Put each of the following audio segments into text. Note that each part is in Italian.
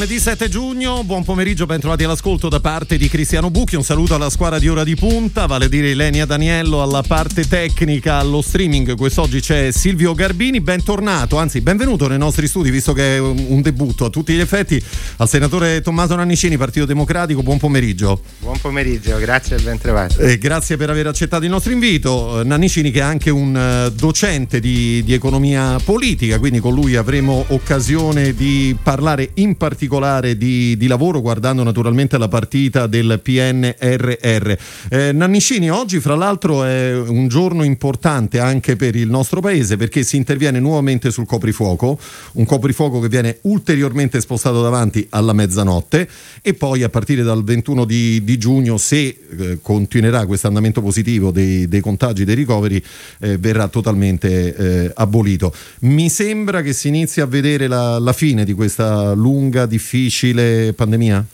Lunedì 7 giugno, buon pomeriggio, ben trovati all'ascolto da parte di Cristiano Bucchi. Un saluto alla squadra di Ora di Punta, vale a dire Ilenia Daniello alla parte tecnica, allo streaming. Quest'oggi c'è Silvio Garbini, bentornato, anzi benvenuto nei nostri studi, visto che è un debutto a tutti gli effetti, al senatore Tommaso Nannicini, Partito Democratico. Buon pomeriggio. Buon pomeriggio, grazie e ben trovato. Eh, grazie per aver accettato il nostro invito. Nannicini che è anche un eh, docente di, di economia politica, quindi con lui avremo occasione di parlare in particolare particolare di, di, lavoro guardando naturalmente la partita del PNRR. Eh, Nannicini, oggi fra l'altro è un giorno importante anche per il nostro paese perché si interviene nuovamente sul coprifuoco, un coprifuoco che viene ulteriormente spostato davanti alla mezzanotte e poi a partire dal 21 di, di giugno, se eh, continuerà questo andamento positivo dei, dei contagi, dei ricoveri, eh, verrà totalmente eh, abolito. Mi sembra che si inizi a vedere la, la fine di questa lunga difficile pandemia?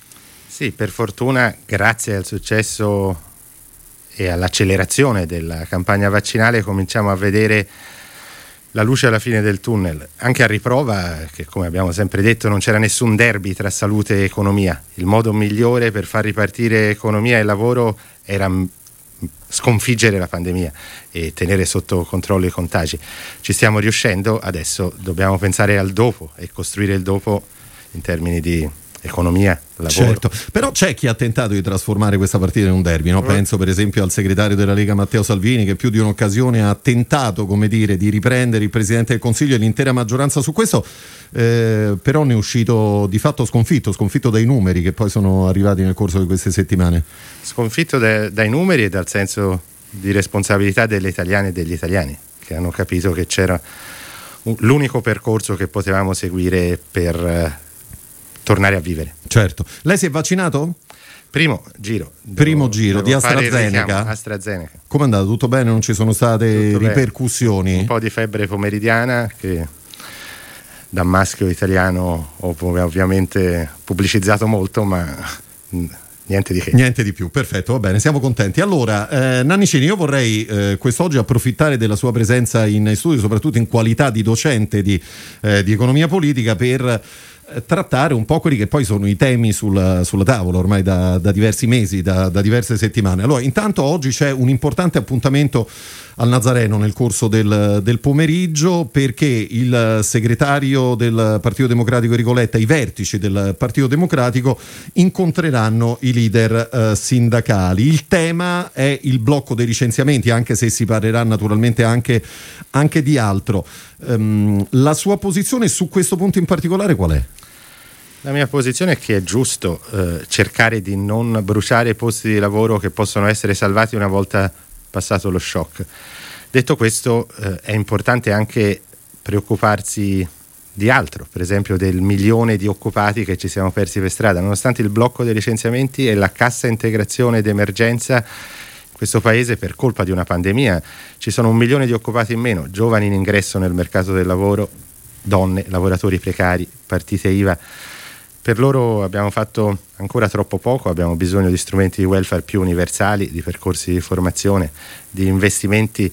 Sì, per fortuna, grazie al successo e all'accelerazione della campagna vaccinale, cominciamo a vedere la luce alla fine del tunnel, anche a riprova che come abbiamo sempre detto non c'era nessun derby tra salute e economia. Il modo migliore per far ripartire economia e lavoro era sconfiggere la pandemia e tenere sotto controllo i contagi. Ci stiamo riuscendo, adesso dobbiamo pensare al dopo e costruire il dopo in termini di economia, lavoro. Certo, però c'è chi ha tentato di trasformare questa partita in un derby, no? penso per esempio al segretario della Lega Matteo Salvini che più di un'occasione ha tentato come dire, di riprendere il Presidente del Consiglio e l'intera maggioranza su questo, eh, però ne è uscito di fatto sconfitto, sconfitto dai numeri che poi sono arrivati nel corso di queste settimane. Sconfitto de- dai numeri e dal senso di responsabilità delle italiane e degli italiani che hanno capito che c'era l'unico percorso che potevamo seguire per eh, tornare a vivere. Certo. Lei si è vaccinato? Primo giro. Primo giro di AstraZeneca. AstraZeneca. Come è andato? Tutto bene? Non ci sono state Tutto ripercussioni? Bene. Un po' di febbre pomeridiana che da maschio italiano ho ovviamente pubblicizzato molto, ma Niente di che. Niente di più, perfetto, va bene, siamo contenti. Allora, eh, Nannicini, io vorrei eh, quest'oggi approfittare della sua presenza in studio, soprattutto in qualità di docente di, eh, di economia politica, per trattare un po' quelli che poi sono i temi sulla, sulla tavola ormai da, da, diversi mesi, da, da diverse settimane. Allora, intanto oggi c'è un importante appuntamento al Nazareno nel corso del, del, pomeriggio perché il segretario del Partito Democratico Enrico Letta, i vertici del Partito Democratico incontreranno i leader eh, sindacali. Il tema è il blocco dei licenziamenti, anche se si parlerà naturalmente anche, anche di altro. Um, la sua posizione su questo punto in particolare qual è? La mia posizione è che è giusto eh, cercare di non bruciare posti di lavoro che possono essere salvati una volta passato lo shock. Detto questo, eh, è importante anche preoccuparsi di altro, per esempio del milione di occupati che ci siamo persi per strada, nonostante il blocco dei licenziamenti e la cassa integrazione d'emergenza questo paese per colpa di una pandemia ci sono un milione di occupati in meno, giovani in ingresso nel mercato del lavoro, donne, lavoratori precari, partite IVA per loro abbiamo fatto ancora troppo poco, abbiamo bisogno di strumenti di welfare più universali, di percorsi di formazione, di investimenti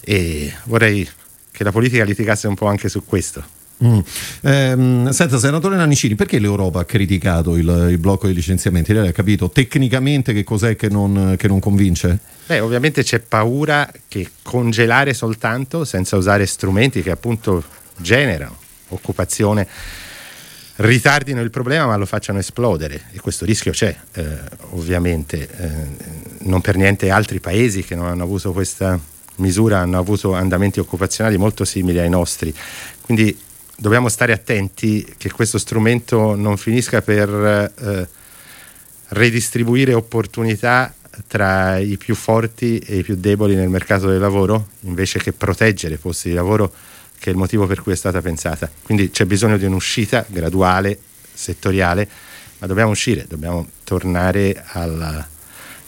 e vorrei che la politica litigasse un po' anche su questo. Mm. Eh, senta, senatore Nannicini, perché l'Europa ha criticato il, il, blocco dei licenziamenti? Lei ha capito tecnicamente che cos'è che non, che non convince? Beh, ovviamente c'è paura che congelare soltanto senza usare strumenti che appunto generano occupazione ritardino il problema ma lo facciano esplodere e questo rischio c'è eh, ovviamente eh, non per niente altri paesi che non hanno avuto questa misura hanno avuto andamenti occupazionali molto simili ai nostri quindi dobbiamo stare attenti che questo strumento non finisca per eh, redistribuire opportunità tra i più forti e i più deboli nel mercato del lavoro invece che proteggere posti di lavoro che è il motivo per cui è stata pensata. Quindi c'è bisogno di un'uscita graduale, settoriale, ma dobbiamo uscire, dobbiamo tornare alla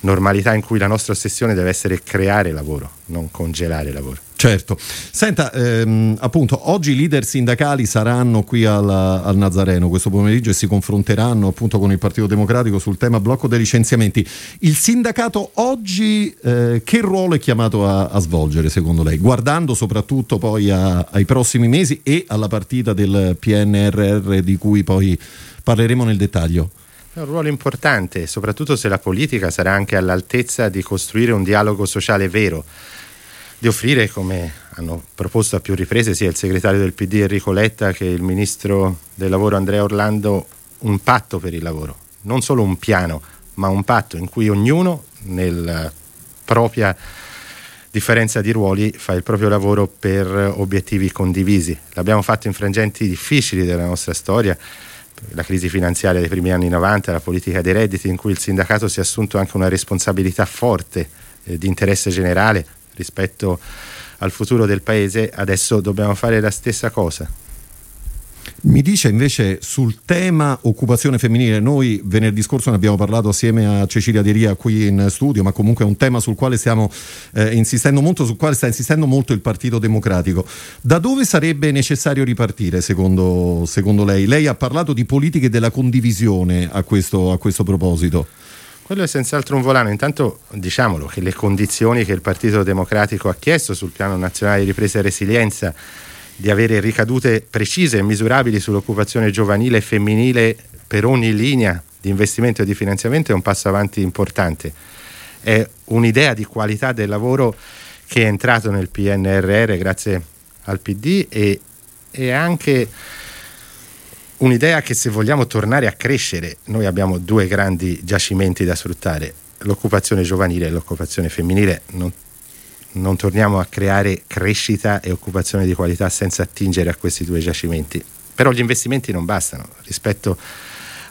normalità in cui la nostra ossessione deve essere creare lavoro, non congelare lavoro. Certo. Senta, ehm, appunto, oggi i leader sindacali saranno qui al, al, Nazareno questo pomeriggio e si confronteranno appunto con il Partito Democratico sul tema blocco dei licenziamenti. Il sindacato oggi eh, che ruolo è chiamato a, a, svolgere secondo lei? Guardando soprattutto poi a, ai prossimi mesi e alla partita del PNRR di cui poi parleremo nel dettaglio. È un ruolo importante, soprattutto se la politica sarà anche all'altezza di costruire un dialogo sociale vero di offrire, come hanno proposto a più riprese sia il segretario del PD Enrico Letta che il ministro del lavoro Andrea Orlando, un patto per il lavoro, non solo un piano, ma un patto in cui ognuno nella propria differenza di ruoli fa il proprio lavoro per obiettivi condivisi. L'abbiamo fatto in frangenti difficili della nostra storia, la crisi finanziaria dei primi anni 90, la politica dei redditi, in cui il sindacato si è assunto anche una responsabilità forte eh, di interesse generale, rispetto al futuro del paese, adesso dobbiamo fare la stessa cosa. Mi dice invece sul tema occupazione femminile, noi venerdì scorso ne abbiamo parlato assieme a Cecilia Di Ria qui in studio, ma comunque è un tema sul quale stiamo eh, insistendo molto, sul quale sta insistendo molto il Partito Democratico. Da dove sarebbe necessario ripartire secondo, secondo lei? Lei ha parlato di politiche della condivisione a questo, a questo proposito. Quello è senz'altro un volano. Intanto diciamolo che le condizioni che il Partito Democratico ha chiesto sul piano nazionale di ripresa e resilienza di avere ricadute precise e misurabili sull'occupazione giovanile e femminile per ogni linea di investimento e di finanziamento è un passo avanti importante. È un'idea di qualità del lavoro che è entrato nel PNRR grazie al PD e, e anche un'idea che se vogliamo tornare a crescere, noi abbiamo due grandi giacimenti da sfruttare, l'occupazione giovanile e l'occupazione femminile. Non, non torniamo a creare crescita e occupazione di qualità senza attingere a questi due giacimenti. Però gli investimenti non bastano. Rispetto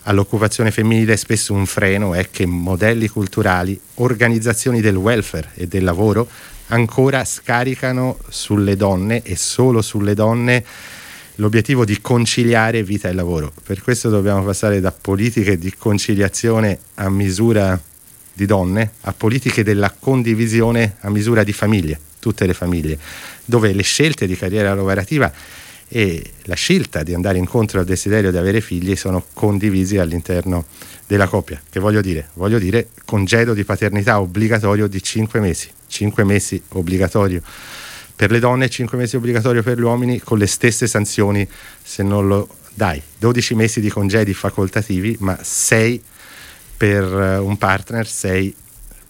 all'occupazione femminile spesso un freno è che modelli culturali, organizzazioni del welfare e del lavoro ancora scaricano sulle donne e solo sulle donne l'obiettivo di conciliare vita e lavoro. Per questo dobbiamo passare da politiche di conciliazione a misura di donne a politiche della condivisione a misura di famiglie, tutte le famiglie, dove le scelte di carriera lavorativa e la scelta di andare incontro al desiderio di avere figli sono condivisi all'interno della coppia. Che voglio dire? Voglio dire congedo di paternità obbligatorio di 5 mesi, 5 mesi obbligatorio per le donne 5 mesi obbligatorio per gli uomini con le stesse sanzioni se non lo dai. 12 mesi di congedi facoltativi, ma 6 per eh, un partner, 6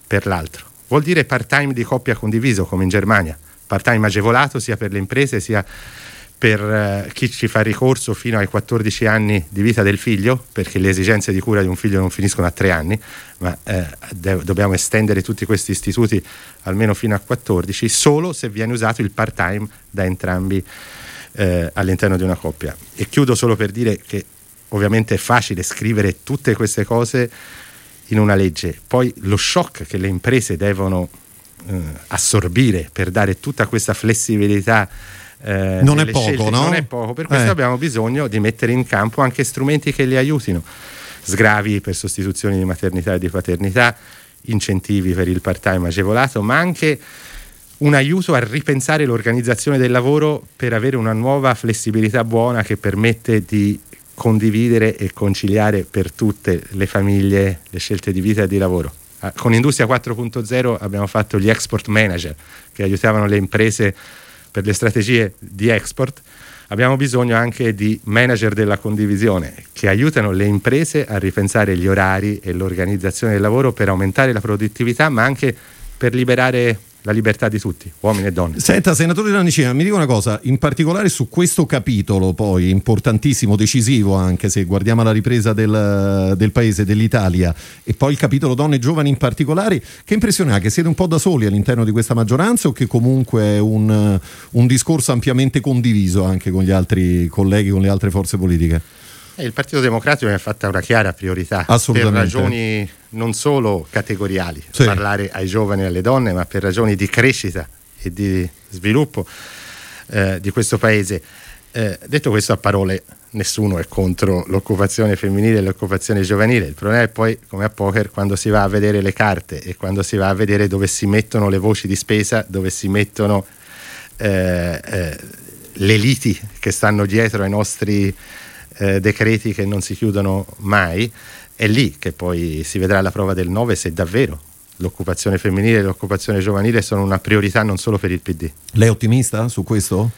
per l'altro. Vuol dire part-time di coppia condiviso come in Germania, part-time agevolato sia per le imprese sia per eh, chi ci fa ricorso fino ai 14 anni di vita del figlio, perché le esigenze di cura di un figlio non finiscono a 3 anni, ma eh, dobbiamo estendere tutti questi istituti almeno fino a 14, solo se viene usato il part-time da entrambi eh, all'interno di una coppia. E chiudo solo per dire che ovviamente è facile scrivere tutte queste cose in una legge, poi lo shock che le imprese devono eh, assorbire per dare tutta questa flessibilità eh, non è poco, scelte, no? Non è poco, per questo eh. abbiamo bisogno di mettere in campo anche strumenti che li aiutino. Sgravi per sostituzioni di maternità e di paternità, incentivi per il part-time agevolato, ma anche un aiuto a ripensare l'organizzazione del lavoro per avere una nuova flessibilità buona che permette di condividere e conciliare per tutte le famiglie le scelte di vita e di lavoro. Ah, con Industria 4.0 abbiamo fatto gli export manager che aiutavano le imprese per le strategie di export, abbiamo bisogno anche di manager della condivisione che aiutano le imprese a ripensare gli orari e l'organizzazione del lavoro per aumentare la produttività, ma anche per liberare la libertà di tutti, uomini e donne. Senta, senatore Dannicina, mi dica una cosa, in particolare su questo capitolo, poi importantissimo, decisivo anche se guardiamo la ripresa del, del paese, dell'Italia, e poi il capitolo donne e giovani in particolare, che impressione ha? Che siete un po' da soli all'interno di questa maggioranza o che comunque è un, un discorso ampiamente condiviso anche con gli altri colleghi, con le altre forze politiche? Eh, il Partito Democratico ne ha fatta una chiara priorità per ragioni non solo categoriali, sì. parlare ai giovani e alle donne, ma per ragioni di crescita e di sviluppo eh, di questo paese. Eh, detto questo a parole, nessuno è contro l'occupazione femminile e l'occupazione giovanile. Il problema è poi, come a poker, quando si va a vedere le carte e quando si va a vedere dove si mettono le voci di spesa, dove si mettono eh, eh, le liti che stanno dietro ai nostri eh, decreti che non si chiudono mai. È lì che poi si vedrà la prova del 9 se davvero l'occupazione femminile e l'occupazione giovanile sono una priorità non solo per il PD. Lei è ottimista su questo?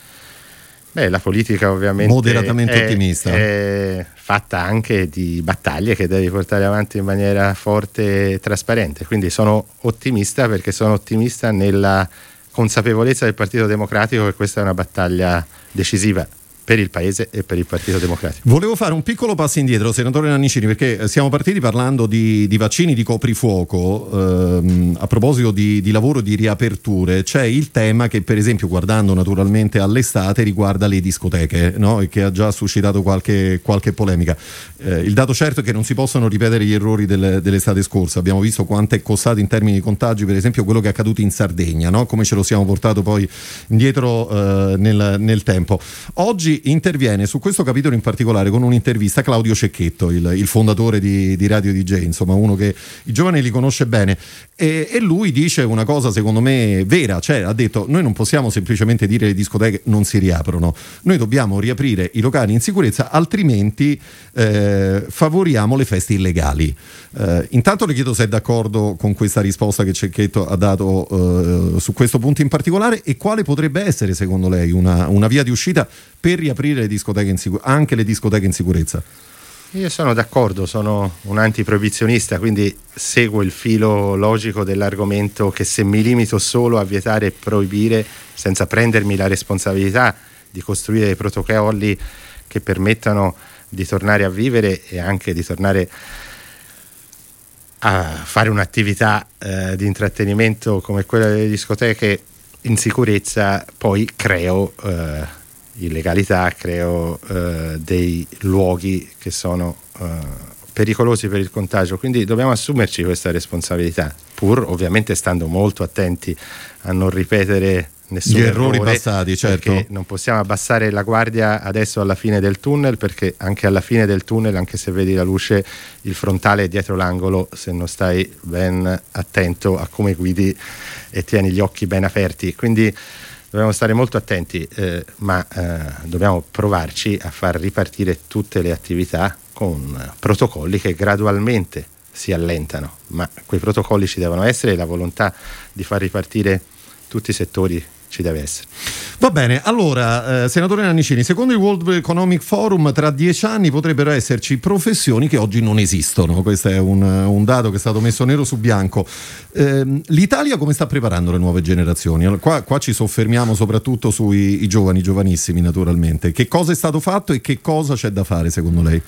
Beh, la politica ovviamente moderatamente è, ottimista. È fatta anche di battaglie che devi portare avanti in maniera forte e trasparente. Quindi sono ottimista perché sono ottimista nella consapevolezza del Partito Democratico che questa è una battaglia decisiva per il Paese e per il Partito Democratico. Volevo fare un piccolo passo indietro, senatore Nannicini, perché eh, siamo partiti parlando di, di vaccini di coprifuoco. Ehm, a proposito di, di lavoro di riaperture, c'è il tema che, per esempio, guardando naturalmente all'estate, riguarda le discoteche no? e che ha già suscitato qualche, qualche polemica. Eh, il dato certo è che non si possono ripetere gli errori del, dell'estate scorsa. Abbiamo visto quanto è costato in termini di contagi, per esempio, quello che è accaduto in Sardegna, no? come ce lo siamo portato poi indietro eh, nel, nel tempo. Oggi interviene su questo capitolo in particolare con un'intervista a Claudio Cecchetto, il, il fondatore di, di, Radio DJ, insomma uno che i giovani li conosce bene e, e, lui dice una cosa secondo me vera, cioè ha detto noi non possiamo semplicemente dire le discoteche non si riaprono, noi dobbiamo riaprire i locali in sicurezza altrimenti eh, favoriamo le feste illegali. Eh, intanto le chiedo se è d'accordo con questa risposta che Cecchetto ha dato eh, su questo punto in particolare e quale potrebbe essere secondo lei una, una via di uscita per riaprire le sicur- anche le discoteche in sicurezza. Io sono d'accordo, sono un antiproibizionista, quindi seguo il filo logico dell'argomento che se mi limito solo a vietare e proibire senza prendermi la responsabilità di costruire dei protocolli che permettano di tornare a vivere e anche di tornare a fare un'attività eh, di intrattenimento come quella delle discoteche in sicurezza, poi creo eh, illegalità, creo eh, dei luoghi che sono eh, pericolosi per il contagio. Quindi dobbiamo assumerci questa responsabilità, pur ovviamente stando molto attenti a non ripetere nessun gli errori passati, certo. Non possiamo abbassare la guardia adesso alla fine del tunnel, perché anche alla fine del tunnel, anche se vedi la luce, il frontale è dietro l'angolo, se non stai ben attento a come guidi e tieni gli occhi ben aperti. Quindi dobbiamo stare molto attenti, eh, ma eh, dobbiamo provarci a far ripartire tutte le attività con protocolli che gradualmente si allentano, ma quei protocolli ci devono essere e la volontà di far ripartire tutti i settori ci deve essere. Va bene, allora, eh, senatore Nannicini, secondo il World Economic Forum tra dieci anni potrebbero esserci professioni che oggi non esistono, questo è un, un dato che è stato messo nero su bianco. Eh, L'Italia come sta preparando le nuove generazioni? Allora, qua, qua, ci soffermiamo soprattutto sui giovani, giovanissimi naturalmente. Che cosa è stato fatto e che cosa c'è da fare secondo lei?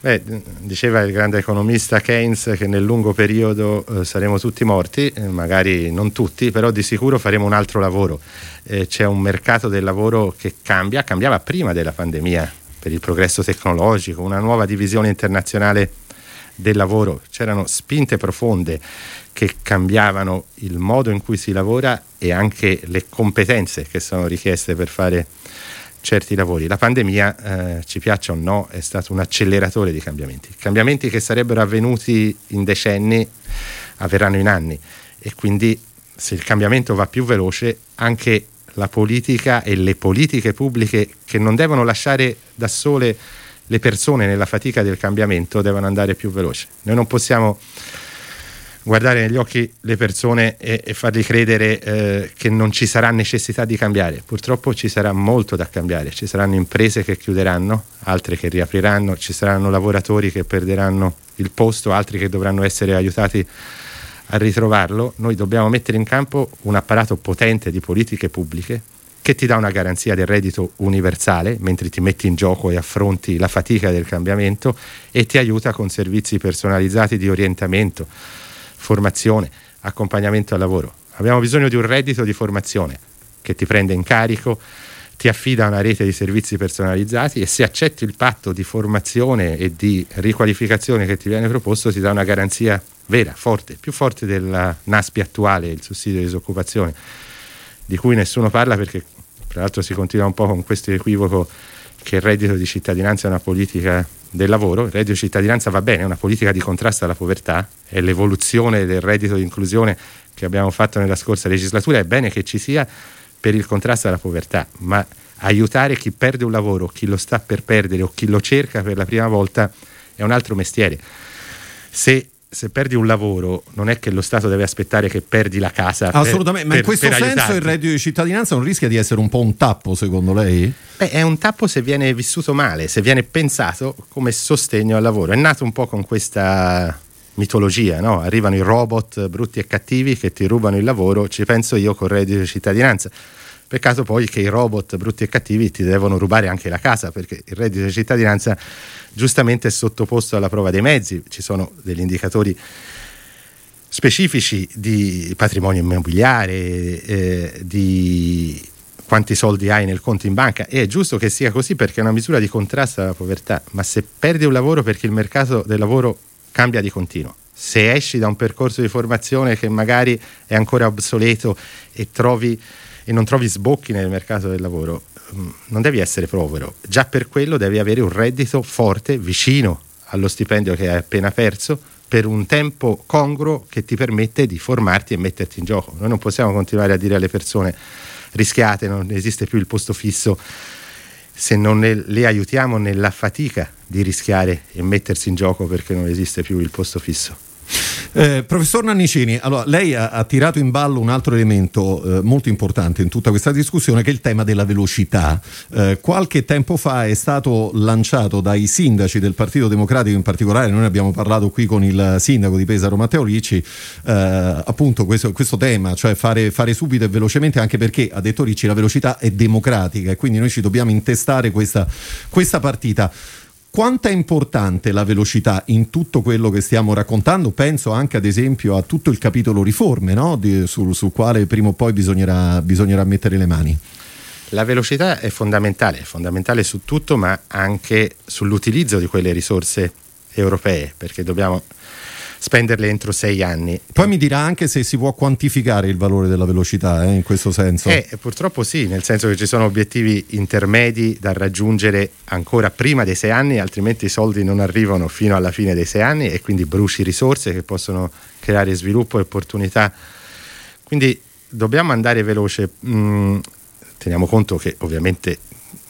Beh, diceva il grande economista Keynes che nel lungo periodo eh, saremo tutti morti, eh, magari non tutti, però di sicuro faremo un altro lavoro. Eh, c'è un mercato del lavoro che cambia, cambiava prima della pandemia per il progresso tecnologico, una nuova divisione internazionale del lavoro, c'erano spinte profonde che cambiavano il modo in cui si lavora e anche le competenze che sono richieste per fare certi lavori. La pandemia, eh, ci piaccia o no, è stato un acceleratore di cambiamenti. Cambiamenti che sarebbero avvenuti in decenni avverranno in anni e quindi se il cambiamento va più veloce anche la politica e le politiche pubbliche che non devono lasciare da sole le persone nella fatica del cambiamento devono andare più veloci. Noi non possiamo guardare negli occhi le persone e, e fargli credere eh, che non ci sarà necessità di cambiare. Purtroppo ci sarà molto da cambiare, ci saranno imprese che chiuderanno, altre che riapriranno, ci saranno lavoratori che perderanno il posto, altri che dovranno essere aiutati a ritrovarlo. Noi dobbiamo mettere in campo un apparato potente di politiche pubbliche che ti dà una garanzia del reddito universale mentre ti metti in gioco e affronti la fatica del cambiamento e ti aiuta con servizi personalizzati di orientamento formazione, accompagnamento al lavoro. Abbiamo bisogno di un reddito di formazione che ti prende in carico, ti affida una rete di servizi personalizzati e se accetti il patto di formazione e di riqualificazione che ti viene proposto ti dà una garanzia vera, forte, più forte della NASPI attuale, il sussidio di disoccupazione, di cui nessuno parla perché tra l'altro si continua un po' con questo equivoco che il reddito di cittadinanza è una politica del lavoro, il reddito di cittadinanza va bene, è una politica di contrasto alla povertà, è l'evoluzione del reddito di inclusione che abbiamo fatto nella scorsa legislatura, è bene che ci sia per il contrasto alla povertà, ma aiutare chi perde un lavoro, chi lo sta per perdere o chi lo cerca per la prima volta è un altro mestiere. Se se perdi un lavoro non è che lo Stato deve aspettare che perdi la casa. Assolutamente, per, ma in questo senso aiutarti. il reddito di cittadinanza non rischia di essere un po' un tappo secondo lei? Beh, è un tappo se viene vissuto male, se viene pensato come sostegno al lavoro. È nato un po' con questa mitologia, no? arrivano i robot brutti e cattivi che ti rubano il lavoro, ci penso io con il reddito di cittadinanza. Peccato poi che i robot brutti e cattivi ti devono rubare anche la casa, perché il reddito di cittadinanza giustamente è sottoposto alla prova dei mezzi, ci sono degli indicatori specifici di patrimonio immobiliare, eh, di quanti soldi hai nel conto in banca. E è giusto che sia così perché è una misura di contrasto alla povertà, ma se perdi un lavoro perché il mercato del lavoro cambia di continuo, se esci da un percorso di formazione che magari è ancora obsoleto e trovi e non trovi sbocchi nel mercato del lavoro, mm, non devi essere povero. Già per quello devi avere un reddito forte, vicino allo stipendio che hai appena perso, per un tempo congruo che ti permette di formarti e metterti in gioco. Noi non possiamo continuare a dire alle persone rischiate, non esiste più il posto fisso se non le, le, aiutiamo nella fatica di rischiare e mettersi in gioco perché non esiste più il posto fisso. Eh, professor Nannicini, allora, lei ha, ha, tirato in ballo un altro elemento eh, molto importante in tutta questa discussione che è il tema della velocità. Eh, qualche tempo fa è stato lanciato dai sindaci del Partito Democratico in particolare, noi abbiamo parlato qui con il sindaco di Pesaro Matteo Ricci, eh, appunto questo, questo, tema, cioè fare, fare, subito e velocemente anche perché, ha detto Ricci, la velocità è democratica e quindi noi ci dobbiamo intestare questa, questa partita. Quanto è importante la velocità in tutto quello che stiamo raccontando? Penso anche ad esempio a tutto il capitolo riforme, no? Di, sul, sul, quale prima o poi bisognerà, bisognerà mettere le mani. La velocità è fondamentale, è fondamentale su tutto, ma anche sull'utilizzo di quelle risorse europee, perché dobbiamo spenderle entro sei anni. Poi mi dirà anche se si può quantificare il valore della velocità eh, in questo senso. Eh, purtroppo sì, nel senso che ci sono obiettivi intermedi da raggiungere ancora prima dei sei anni, altrimenti i soldi non arrivano fino alla fine dei sei anni e quindi bruci risorse che possono creare sviluppo e opportunità. Quindi dobbiamo andare veloce. Mm, teniamo conto che ovviamente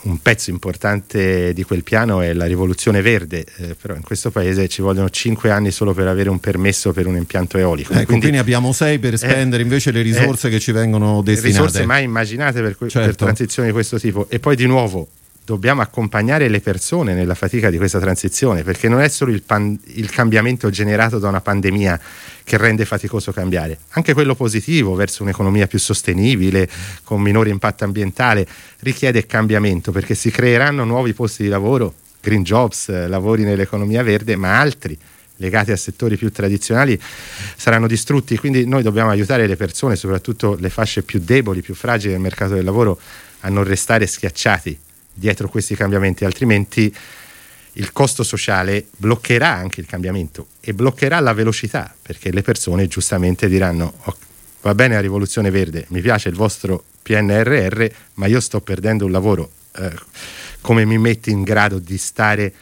un pezzo importante di quel piano è la rivoluzione verde, eh, però in questo paese ci vogliono cinque anni solo per avere un permesso per un impianto eolico. Ecco, quindi, quindi abbiamo sei per eh, spendere eh, invece le risorse eh, che ci vengono destinate. Risorse mai immaginate per, certo. per transizioni di questo tipo. E poi di nuovo dobbiamo accompagnare le persone nella fatica di questa transizione, perché non è solo il, pan- il, cambiamento generato da una pandemia che rende faticoso cambiare, anche quello positivo verso un'economia più sostenibile, con minore impatto ambientale, richiede cambiamento, perché si creeranno nuovi posti di lavoro, green jobs, lavori nell'economia verde, ma altri legati a settori più tradizionali saranno distrutti, quindi noi dobbiamo aiutare le persone, soprattutto le fasce più deboli, più fragili del mercato del lavoro, a non restare schiacciati dietro questi cambiamenti, altrimenti il costo sociale bloccherà anche il cambiamento e bloccherà la velocità, perché le persone giustamente diranno oh, va bene la rivoluzione verde, mi piace il vostro PNRR, ma io sto perdendo un lavoro, eh, come mi metti in grado di stare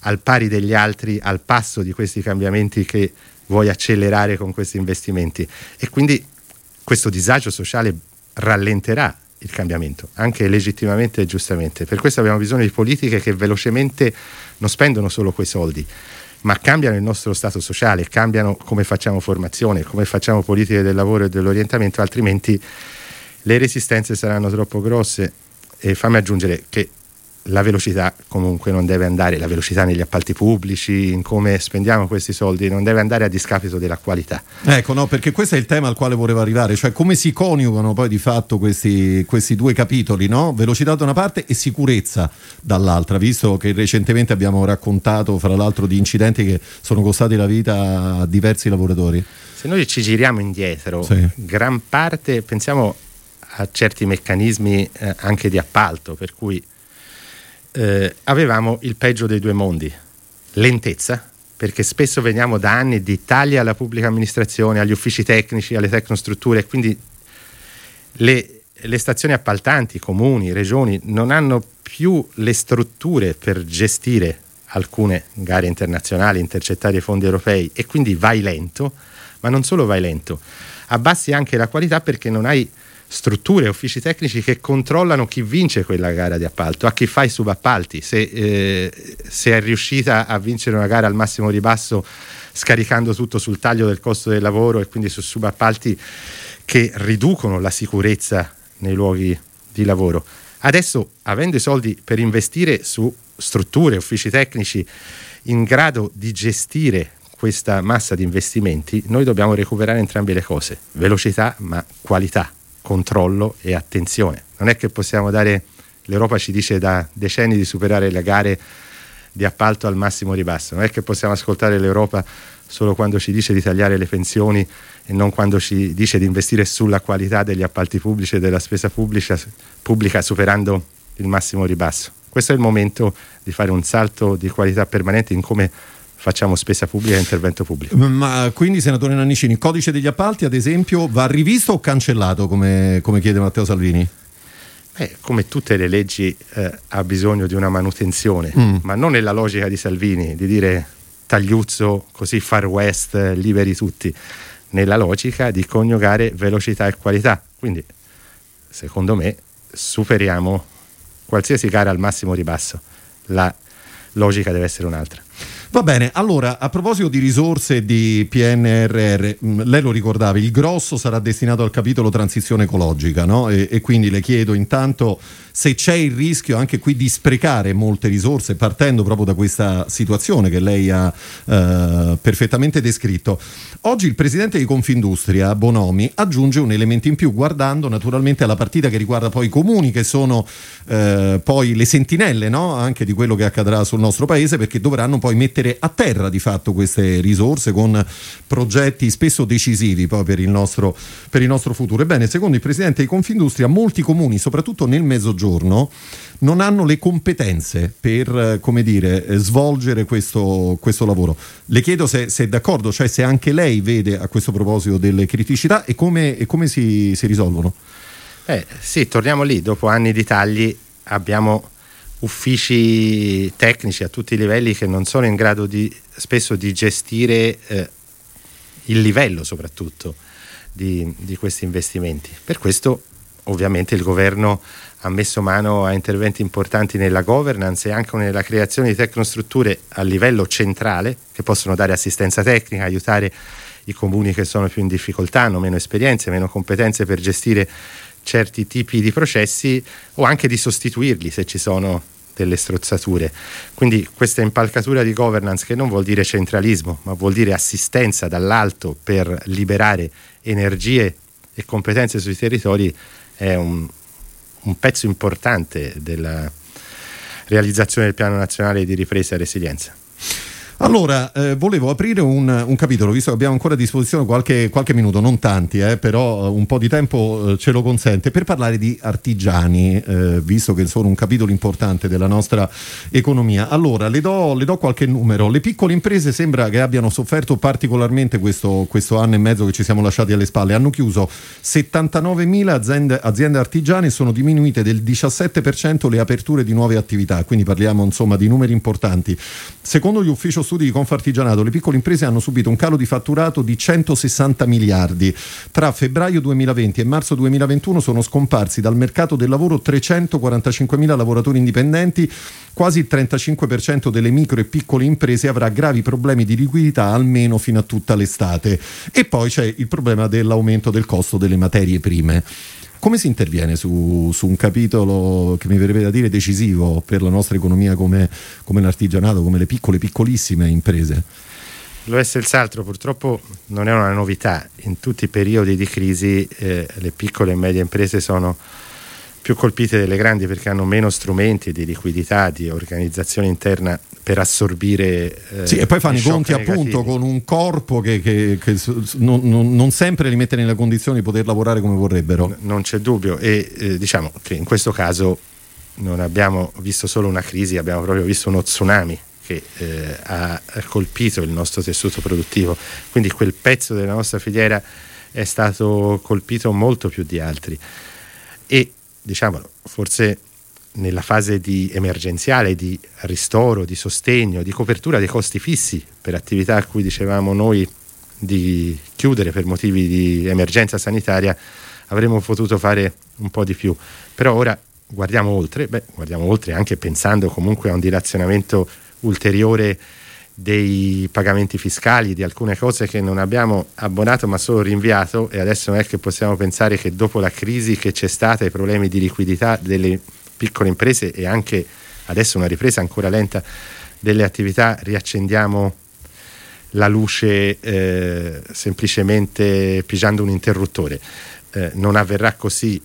al pari degli altri, al passo di questi cambiamenti che vuoi accelerare con questi investimenti? E quindi questo disagio sociale rallenterà il cambiamento, anche legittimamente e giustamente. Per questo abbiamo bisogno di politiche che velocemente non spendono solo quei soldi, ma cambiano il nostro stato sociale, cambiano come facciamo formazione, come facciamo politiche del lavoro e dell'orientamento, altrimenti le resistenze saranno troppo grosse. E fammi aggiungere che la velocità comunque non deve andare, la velocità negli appalti pubblici, in come spendiamo questi soldi, non deve andare a discapito della qualità. Ecco, no, perché questo è il tema al quale volevo arrivare, cioè come si coniugano poi di fatto questi, questi due capitoli, no? velocità da una parte e sicurezza dall'altra, visto che recentemente abbiamo raccontato fra l'altro di incidenti che sono costati la vita a diversi lavoratori. Se noi ci giriamo indietro, sì. gran parte, pensiamo a certi meccanismi eh, anche di appalto, per cui eh, avevamo il peggio dei due mondi, lentezza, perché spesso veniamo da anni di tagli alla pubblica amministrazione, agli uffici tecnici, alle tecnostrutture, quindi le le stazioni appaltanti, comuni, regioni non hanno più le strutture per gestire alcune gare internazionali, intercettare i fondi europei e quindi vai lento, ma non solo vai lento, abbassi anche la qualità perché non hai strutture, uffici tecnici che controllano chi vince quella gara di appalto, a chi fa i subappalti, se, eh, se è riuscita a vincere una gara al massimo ribasso scaricando tutto sul taglio del costo del lavoro e quindi su subappalti che riducono la sicurezza nei luoghi di lavoro. Adesso, avendo i soldi per investire su strutture, uffici tecnici in grado di gestire questa massa di investimenti, noi dobbiamo recuperare entrambe le cose, velocità ma qualità, controllo e attenzione. Non è che possiamo dare, l'Europa ci dice da decenni di superare le gare di appalto al massimo ribasso, non è che possiamo ascoltare l'Europa solo quando ci dice di tagliare le pensioni e non quando ci dice di investire sulla qualità degli appalti pubblici e della spesa pubblica, pubblica superando il massimo ribasso. Questo è il momento di fare un salto di qualità permanente in come facciamo spesa pubblica e intervento pubblico. Ma quindi, senatore Nannicini, il codice degli appalti, ad esempio, va rivisto o cancellato, come, come chiede Matteo Salvini? Beh, come tutte le leggi eh, ha bisogno di una manutenzione, mm. ma non nella logica di Salvini, di dire tagliuzzo, così far west, liberi tutti, nella logica di coniugare velocità e qualità. Quindi, secondo me, superiamo qualsiasi gara al massimo ribasso. La logica deve essere un'altra. Va bene, allora a proposito di risorse di PNRR, mm, lei lo ricordava, il grosso sarà destinato al capitolo transizione ecologica, no? e, e quindi le chiedo intanto se c'è il rischio anche qui di sprecare molte risorse partendo proprio da questa situazione che lei ha eh, perfettamente descritto. Oggi il presidente di Confindustria, Bonomi, aggiunge un elemento in più guardando naturalmente alla partita che riguarda poi i comuni che sono eh, poi le sentinelle no? anche di quello che accadrà sul nostro paese perché dovranno poi mettere a terra di fatto queste risorse con progetti spesso decisivi poi per il nostro, per il nostro futuro. Ebbene, secondo il presidente di Confindustria, molti comuni, soprattutto nel mezzogiorno, giorno non hanno le competenze per come dire, svolgere questo, questo lavoro. Le chiedo se, se, è d'accordo, cioè se anche lei vede a questo proposito delle criticità e come, e come si, si, risolvono. Eh, sì, torniamo lì, dopo anni di tagli abbiamo uffici tecnici a tutti i livelli che non sono in grado di, spesso di gestire eh, il livello soprattutto di, di questi investimenti. Per questo ovviamente il governo ha messo mano a interventi importanti nella governance e anche nella creazione di tecnostrutture a livello centrale che possono dare assistenza tecnica, aiutare i comuni che sono più in difficoltà, hanno meno esperienze, meno competenze per gestire certi tipi di processi o anche di sostituirli se ci sono delle strozzature. Quindi questa impalcatura di governance che non vuol dire centralismo, ma vuol dire assistenza dall'alto per liberare energie e competenze sui territori è un, un pezzo importante della realizzazione del piano nazionale di ripresa e resilienza. Allora, eh, volevo aprire un, un, capitolo, visto che abbiamo ancora a disposizione qualche, qualche minuto, non tanti, eh, però un po' di tempo eh, ce lo consente, per parlare di artigiani, eh, visto che sono un capitolo importante della nostra economia. Allora, le do, le do, qualche numero. Le piccole imprese sembra che abbiano sofferto particolarmente questo, questo, anno e mezzo che ci siamo lasciati alle spalle. Hanno chiuso 79.000 aziende, aziende artigiane e sono diminuite del 17% le aperture di nuove attività, quindi parliamo insomma di numeri importanti. Secondo gli uffici studi di Confartigianato, le piccole imprese hanno subito un calo di fatturato di 160 miliardi. Tra febbraio 2020 e marzo 2021 sono scomparsi dal mercato del lavoro 345 mila lavoratori indipendenti, quasi il 35% delle micro e piccole imprese avrà gravi problemi di liquidità almeno fino a tutta l'estate. E poi c'è il problema dell'aumento del costo delle materie prime. Come si interviene su, su, un capitolo che mi verrebbe da dire decisivo per la nostra economia come, come l'artigianato, come le piccole, piccolissime imprese? Lo è senz'altro, purtroppo non è una novità. In tutti i periodi di crisi eh, le piccole e medie imprese sono più colpite delle grandi perché hanno meno strumenti di liquidità, di organizzazione interna per assorbire. Eh, sì, e poi fanno i conti negativi. appunto con un corpo che, che, che non, non, non, sempre li mette nelle condizioni di poter lavorare come vorrebbero. N- non c'è dubbio e eh, diciamo che in questo caso non abbiamo visto solo una crisi, abbiamo proprio visto uno tsunami che eh, ha colpito il nostro tessuto produttivo, quindi quel pezzo della nostra filiera è stato colpito molto più di altri e diciamolo, forse nella fase di emergenziale, di ristoro, di sostegno, di copertura dei costi fissi per attività a cui dicevamo noi di chiudere per motivi di emergenza sanitaria, avremmo potuto fare un po' di più. Però ora guardiamo oltre, beh, guardiamo oltre anche pensando comunque a un dilazionamento ulteriore dei pagamenti fiscali, di alcune cose che non abbiamo abbonato ma solo rinviato e adesso non è che possiamo pensare che dopo la crisi che c'è stata, i problemi di liquidità delle piccole imprese e anche adesso una ripresa ancora lenta delle attività riaccendiamo la luce eh, semplicemente pigiando un interruttore. Eh, non avverrà così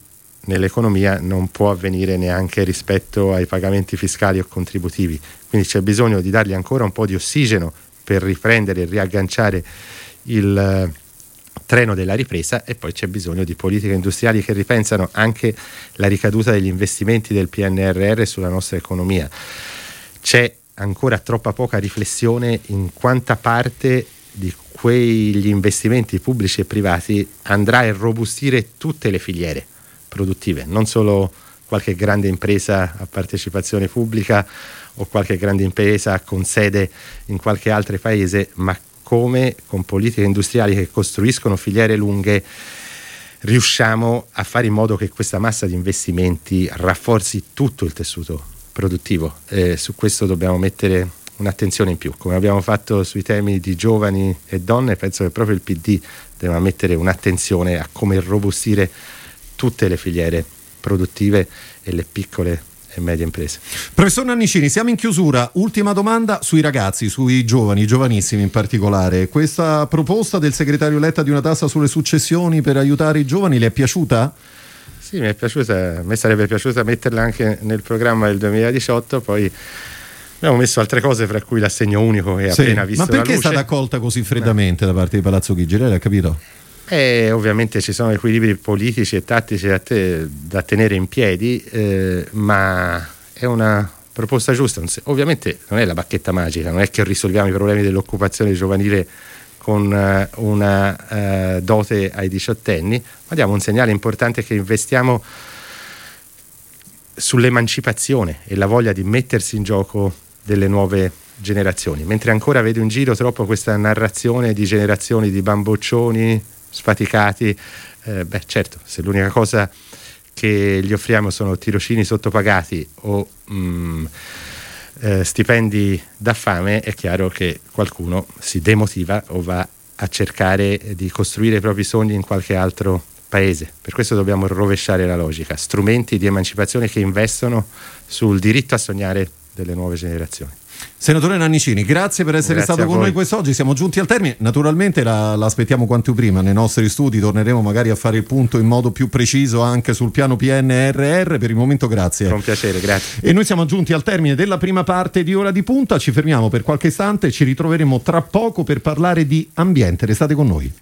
nell'economia, non può avvenire neanche rispetto ai pagamenti fiscali o contributivi. Quindi c'è bisogno di dargli ancora un po' di ossigeno per riprendere e riagganciare il eh, treno della ripresa e poi c'è bisogno di politiche industriali che ripensano anche la ricaduta degli investimenti del PNRR sulla nostra economia. C'è ancora troppa poca riflessione in quanta parte di quegli investimenti pubblici e privati andrà a irrobustire tutte le filiere produttive, non solo qualche grande impresa a partecipazione pubblica o qualche grande impresa con sede in qualche altro paese, ma come con politiche industriali che costruiscono filiere lunghe riusciamo a fare in modo che questa massa di investimenti rafforzi tutto il tessuto produttivo. Eh, su questo dobbiamo mettere un'attenzione in più, come abbiamo fatto sui temi di giovani e donne, penso che proprio il PD deve mettere un'attenzione a come robustire tutte le filiere produttive e le piccole e medie imprese. Professor Nannicini, siamo in chiusura. Ultima domanda sui ragazzi, sui giovani, giovanissimi in particolare. Questa proposta del segretario Letta di una tassa sulle successioni per aiutare i giovani le è piaciuta? Sì, mi è piaciuta, a me sarebbe piaciuta metterla anche nel programma del 2018, poi abbiamo messo altre cose, fra cui l'assegno unico che sì, appena visto Ma perché è stata accolta così freddamente no. da parte di Palazzo Chigi? Lei l'ha capito? Eh, ovviamente ci sono equilibri politici e tattici da, te, da tenere in piedi, eh, ma è una proposta giusta. Ovviamente non è la bacchetta magica, non è che risolviamo i problemi dell'occupazione giovanile con uh, una uh, dote ai diciottenni, ma diamo un segnale importante che investiamo sull'emancipazione e la voglia di mettersi in gioco delle nuove generazioni. Mentre ancora vedo in giro troppo questa narrazione di generazioni di bamboccioni sfaticati, eh, beh certo, se l'unica cosa che gli offriamo sono tirocini sottopagati o mh, mm, eh, stipendi da fame, è chiaro che qualcuno si demotiva o va a cercare di costruire i propri sogni in qualche altro paese. Per questo dobbiamo rovesciare la logica, strumenti di emancipazione che investono sul diritto a sognare delle nuove generazioni. Senatore Nannicini, grazie per essere grazie stato con noi quest'oggi. Siamo giunti al termine. Naturalmente la, la, aspettiamo quanto prima nei nostri studi. Torneremo magari a fare il punto in modo più preciso anche sul piano PNRR. Per il momento, grazie. Con piacere, grazie. E noi siamo giunti al termine della prima parte di Ora di Punta. Ci fermiamo per qualche istante. Ci ritroveremo tra poco per parlare di ambiente. Restate con noi.